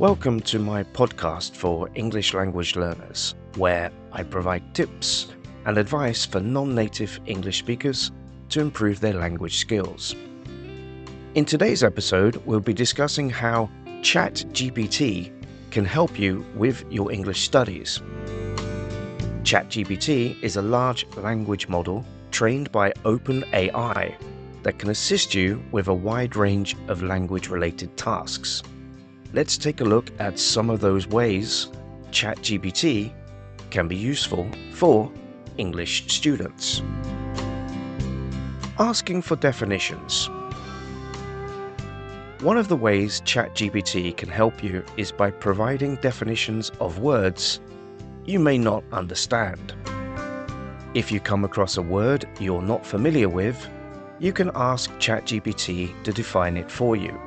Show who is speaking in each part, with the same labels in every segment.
Speaker 1: Welcome to my podcast for English language learners, where I provide tips and advice for non native English speakers to improve their language skills. In today's episode, we'll be discussing how ChatGPT can help you with your English studies. ChatGPT is a large language model trained by OpenAI that can assist you with a wide range of language related tasks let's take a look at some of those ways ChatGPT can be useful for English students. Asking for definitions. One of the ways ChatGPT can help you is by providing definitions of words you may not understand. If you come across a word you're not familiar with, you can ask ChatGPT to define it for you.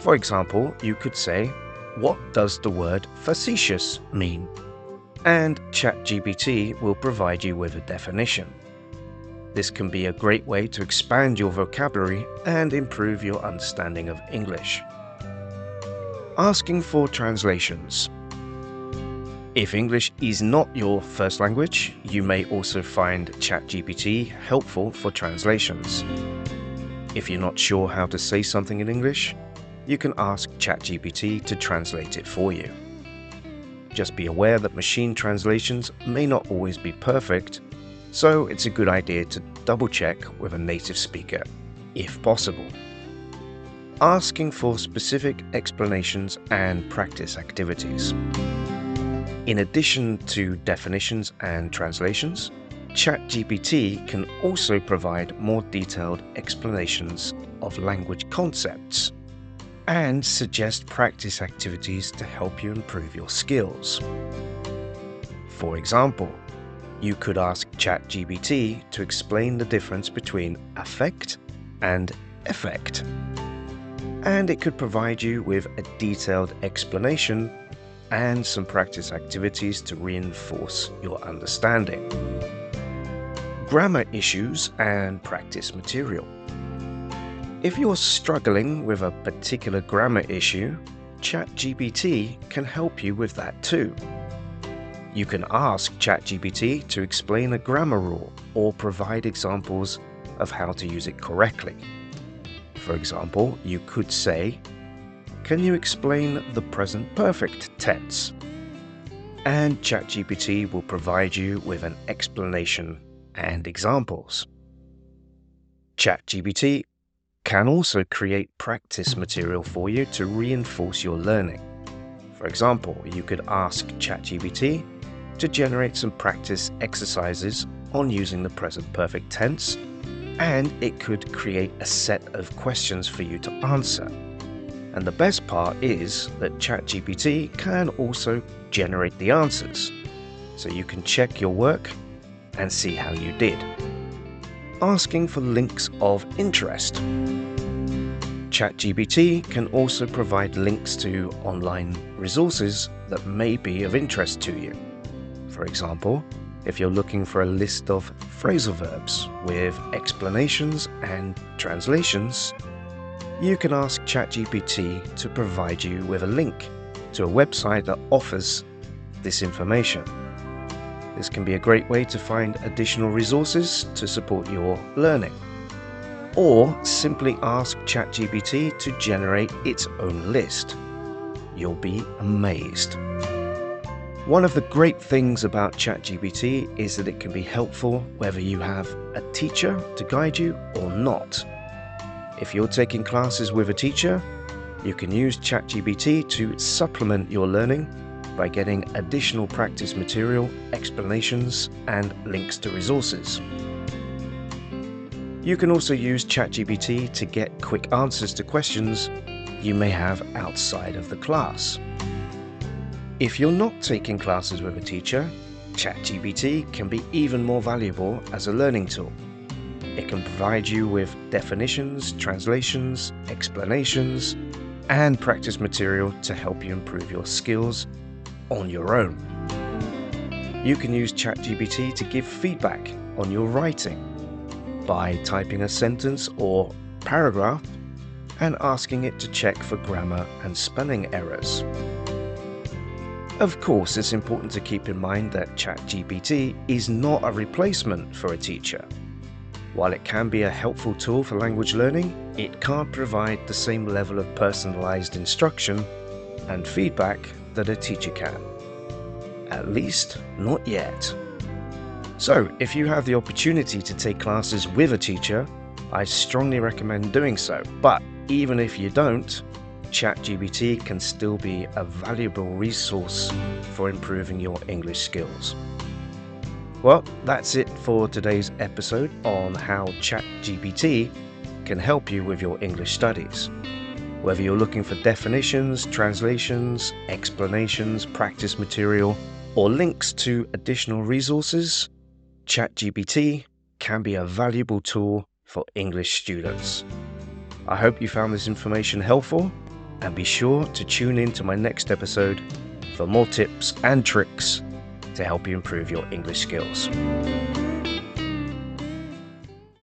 Speaker 1: For example, you could say, What does the word facetious mean? And ChatGPT will provide you with a definition. This can be a great way to expand your vocabulary and improve your understanding of English. Asking for translations. If English is not your first language, you may also find ChatGPT helpful for translations. If you're not sure how to say something in English, you can ask ChatGPT to translate it for you. Just be aware that machine translations may not always be perfect, so it's a good idea to double check with a native speaker, if possible. Asking for specific explanations and practice activities. In addition to definitions and translations, ChatGPT can also provide more detailed explanations of language concepts and suggest practice activities to help you improve your skills. For example, you could ask ChatGPT to explain the difference between affect and effect. And it could provide you with a detailed explanation and some practice activities to reinforce your understanding. Grammar issues and practice material. If you're struggling with a particular grammar issue, ChatGPT can help you with that too. You can ask ChatGPT to explain a grammar rule or provide examples of how to use it correctly. For example, you could say, Can you explain the present perfect tense? And ChatGPT will provide you with an explanation and examples. ChatGPT can also create practice material for you to reinforce your learning. For example, you could ask ChatGPT to generate some practice exercises on using the present perfect tense, and it could create a set of questions for you to answer. And the best part is that ChatGPT can also generate the answers, so you can check your work and see how you did asking for links of interest. ChatGPT can also provide links to online resources that may be of interest to you. For example, if you're looking for a list of phrasal verbs with explanations and translations, you can ask ChatGPT to provide you with a link to a website that offers this information. This can be a great way to find additional resources to support your learning. Or simply ask ChatGPT to generate its own list. You'll be amazed. One of the great things about ChatGPT is that it can be helpful whether you have a teacher to guide you or not. If you're taking classes with a teacher, you can use ChatGPT to supplement your learning by getting additional practice material, explanations, and links to resources. You can also use ChatGPT to get quick answers to questions you may have outside of the class. If you're not taking classes with a teacher, ChatGPT can be even more valuable as a learning tool. It can provide you with definitions, translations, explanations, and practice material to help you improve your skills on your own. You can use ChatGPT to give feedback on your writing by typing a sentence or paragraph and asking it to check for grammar and spelling errors. Of course, it's important to keep in mind that ChatGPT is not a replacement for a teacher. While it can be a helpful tool for language learning, it can't provide the same level of personalized instruction and feedback that a teacher can. At least, not yet. So, if you have the opportunity to take classes with a teacher, I strongly recommend doing so. But even if you don't, ChatGPT can still be a valuable resource for improving your English skills. Well, that's it for today's episode on how ChatGPT can help you with your English studies. Whether you're looking for definitions, translations, explanations, practice material, or links to additional resources, ChatGPT can be a valuable tool for English students. I hope you found this information helpful and be sure to tune in to my next episode for more tips and tricks to help you improve your English skills.